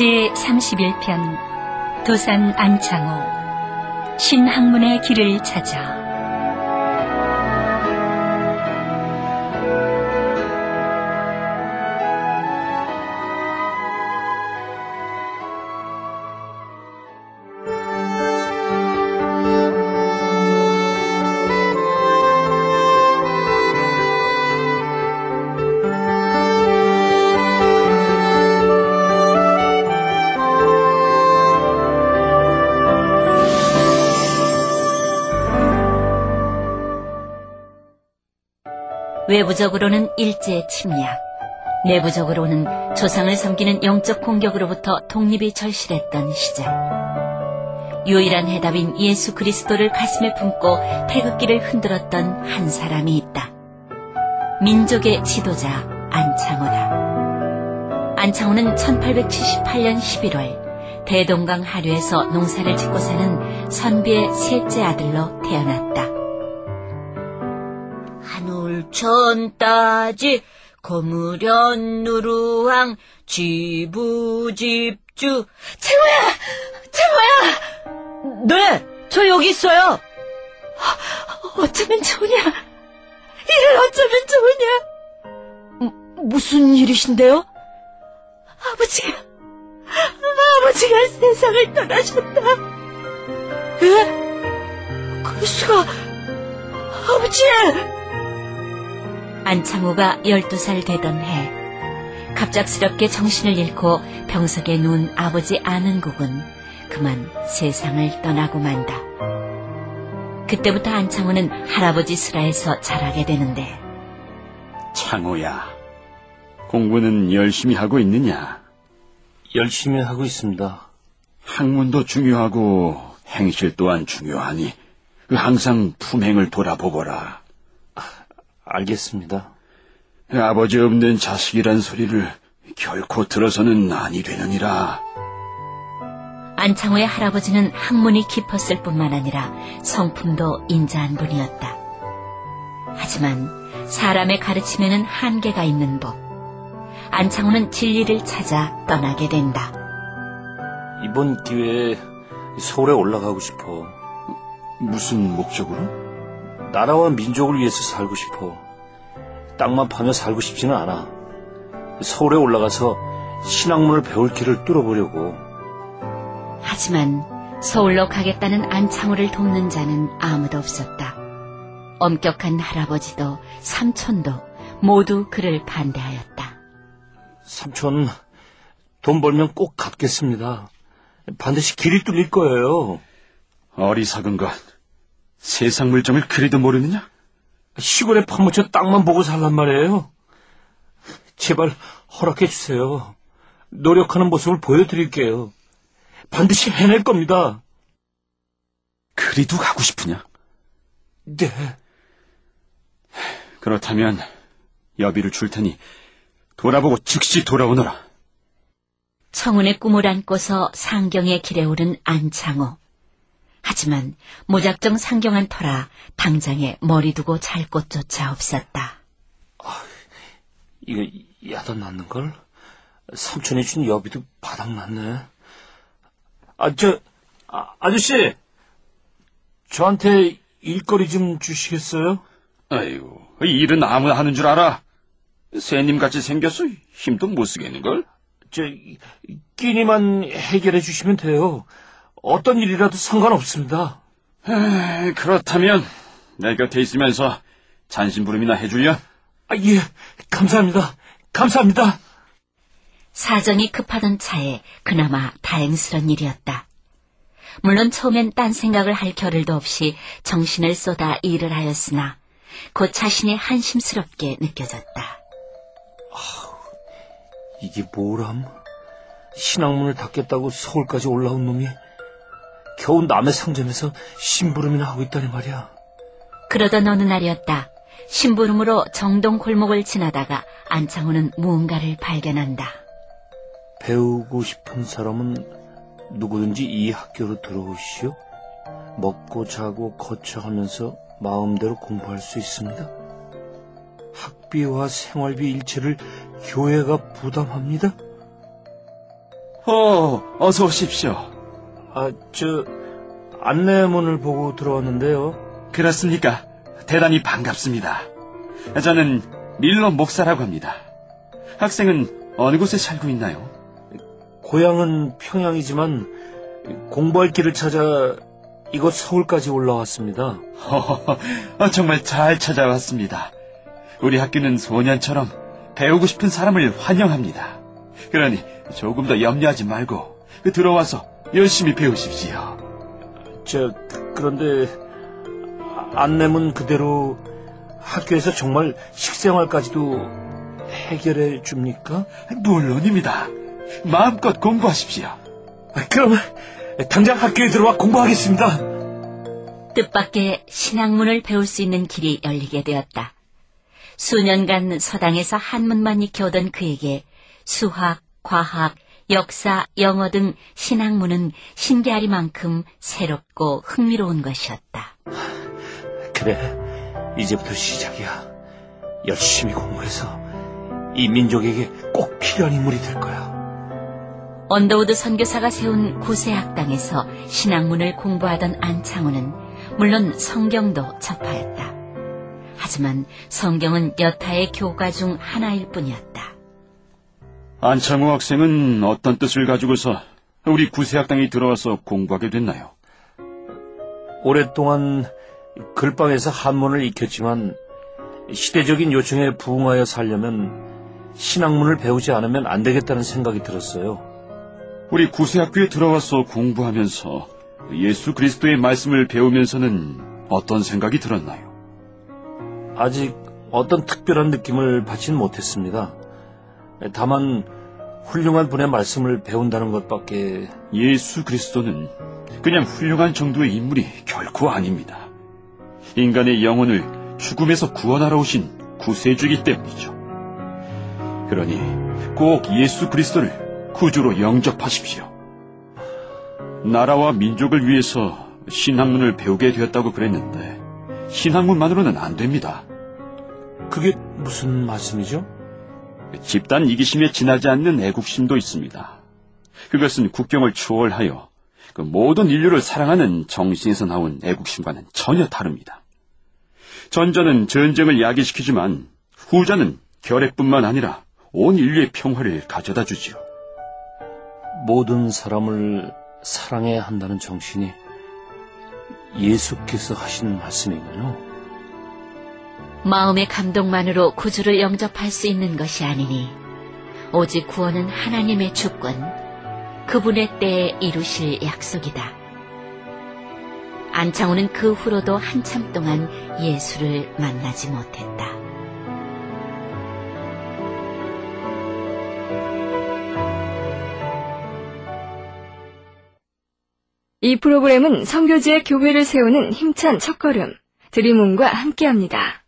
제 31편 도산 안창호. 신학문의 길을 찾아 외부적으로는 일제 침략, 내부적으로는 조상을 섬기는 영적 공격으로부터 독립이 절실했던 시절. 유일한 해답인 예수 그리스도를 가슴에 품고 태극기를 흔들었던 한 사람이 있다. 민족의 지도자 안창호다. 안창호는 1878년 11월 대동강 하류에서 농사를 짓고 사는 선비의 셋째 아들로 태어났다. 한울천 따지 거무련 누루왕 지부집주 채모야! 채모야! 네! 저 여기 있어요! 어쩌면 좋으냐? 이를 어쩌면 좋으냐? 무슨 일이신데요? 아버지가 아버지가 세상을 떠나셨다. 예? 그럴 수가 아버지! 안창호가 12살 되던 해, 갑작스럽게 정신을 잃고 병석에 누운 아버지 아는국은 그만 세상을 떠나고 만다. 그때부터 안창호는 할아버지 수라에서 자라게 되는데, 창호야, 공부는 열심히 하고 있느냐? 열심히 하고 있습니다. 학문도 중요하고 행실 또한 중요하니 그 항상 품행을 돌아보거라. 알겠습니다. 아버지 없는 자식이란 소리를 결코 들어서는 아니 되느니라. 안창호의 할아버지는 학문이 깊었을 뿐만 아니라 성품도 인자한 분이었다. 하지만 사람의 가르침에는 한계가 있는 법. 안창호는 진리를 찾아 떠나게 된다. 이번 기회에 서울에 올라가고 싶어. 무슨 목적으로? 나라와 민족을 위해서 살고 싶어. 땅만 파며 살고 싶지는 않아. 서울에 올라가서 신학문을 배울 길을 뚫어보려고. 하지만 서울로 가겠다는 안창호를 돕는 자는 아무도 없었다. 엄격한 할아버지도 삼촌도 모두 그를 반대하였다. 삼촌, 돈 벌면 꼭 갚겠습니다. 반드시 길이 뚫릴 거예요. 어리석은 것. 세상 물정을 그리도 모르느냐? 시골에 파묻혀 땅만 보고 살란 말이에요. 제발 허락해 주세요. 노력하는 모습을 보여드릴게요. 반드시 해낼 겁니다. 그리도 가고 싶으냐? 네. 그렇다면 여비를 줄 테니 돌아보고 즉시 돌아오너라. 청운의 꿈을 안고서 상경의 길에 오른 안창호. 하지만 무작정 상경한 터라 당장에 머리 두고 잘 곳조차 없었다. 이거 야단 났는걸? 삼촌이 준 여비도 바닥났네. 아, 저, 아, 아저씨! 저한테 일거리 좀 주시겠어요? 아이고, 이 일은 아무나 하는 줄 알아. 새님같이 생겼어. 힘도 못 쓰겠는걸? 저, 끼니만 해결해 주시면 돼요. 어떤 일이라도 상관없습니다. 에이, 그렇다면 내 곁에 있으면서 잔심부름이나 해줄려? 아, 예, 감사합니다. 감사합니다. 사정이 급하던 차에 그나마 다행스런 일이었다. 물론 처음엔 딴 생각을 할 겨를도 없이 정신을 쏟아 일을 하였으나 곧 자신이 한심스럽게 느껴졌다. 이게 뭐람? 신앙문을 닫겠다고 서울까지 올라온 놈이 겨우 남의 상점에서 심부름이나 하고 있다니 말이야. 그러던 어느 날이었다. 심부름으로 정동 골목을 지나다가 안창호는 무언가를 발견한다. 배우고 싶은 사람은 누구든지 이 학교로 들어오시오. 먹고 자고 거처하면서 마음대로 공부할 수 있습니다. 학비와 생활비 일체를 교회가 부담합니다. 어, 어서 오십시오. 아, 저 안내문을 보고 들어왔는데요. 그렇습니까? 대단히 반갑습니다. 저는 밀러 목사라고 합니다. 학생은 어느 곳에 살고 있나요? 고향은 평양이지만 공부할 길을 찾아 이곳 서울까지 올라왔습니다. 허허허, 어, 정말 잘 찾아왔습니다. 우리 학교는 소년처럼 배우고 싶은 사람을 환영합니다. 그러니 조금 더 염려하지 말고 들어와서 열심히 배우십시오. 저 그런데 아- 안내문 그대로 학교에서 정말 식생활까지도 해결해 줍니까? 물론입니다. 마음껏 공부하십시오. 아, 그럼 당장 학교에 들어와 공부하겠습니다. 뜻밖의 신학문을 배울 수 있는 길이 열리게 되었다. 수년간 서당에서 한문만 익혀오던 그에게 수학, 과학, 역사, 영어 등 신학문은 신기하리만큼 새롭고 흥미로운 것이었다. 그래, 이제부터 시작이야. 열심히 공부해서 이 민족에게 꼭 필요한 인물이 될 거야. 언더우드 선교사가 세운 구세학당에서 신학문을 공부하던 안창호는 물론 성경도 접하였다. 하지만 성경은 여타의 교과 중 하나일 뿐이었다. 안창호 학생은 어떤 뜻을 가지고서 우리 구세학당에 들어와서 공부하게 됐나요? 오랫동안 글방에서 한문을 익혔지만 시대적인 요청에 부응하여 살려면 신학문을 배우지 않으면 안 되겠다는 생각이 들었어요. 우리 구세학교에 들어와서 공부하면서 예수 그리스도의 말씀을 배우면서는 어떤 생각이 들었나요? 아직 어떤 특별한 느낌을 받지는 못했습니다. 다만 훌륭한 분의 말씀을 배운다는 것밖에 예수 그리스도는 그냥 훌륭한 정도의 인물이 결코 아닙니다. 인간의 영혼을 죽음에서 구원하러 오신 구세주이기 때문이죠. 그러니 꼭 예수 그리스도를 구주로 영접하십시오. 나라와 민족을 위해서 신학문을 배우게 되었다고 그랬는데 신학문만으로는 안 됩니다. 그게 무슨 말씀이죠? 집단 이기심에 지나지 않는 애국심도 있습니다. 그것은 국경을 초월하여 그 모든 인류를 사랑하는 정신에서 나온 애국심과는 전혀 다릅니다. 전자는 전쟁을 야기시키지만 후자는 결핵뿐만 아니라 온 인류의 평화를 가져다 주지요. 모든 사람을 사랑해야 한다는 정신이 예수께서 하신 말씀이군요. 마음의 감동만으로 구주를 영접할 수 있는 것이 아니니 오직 구원은 하나님의 주권, 그분의 때에 이루실 약속이다. 안창호는 그 후로도 한참 동안 예수를 만나지 못했다. 이 프로그램은 성교지의 교회를 세우는 힘찬 첫걸음, 드림온과 함께합니다.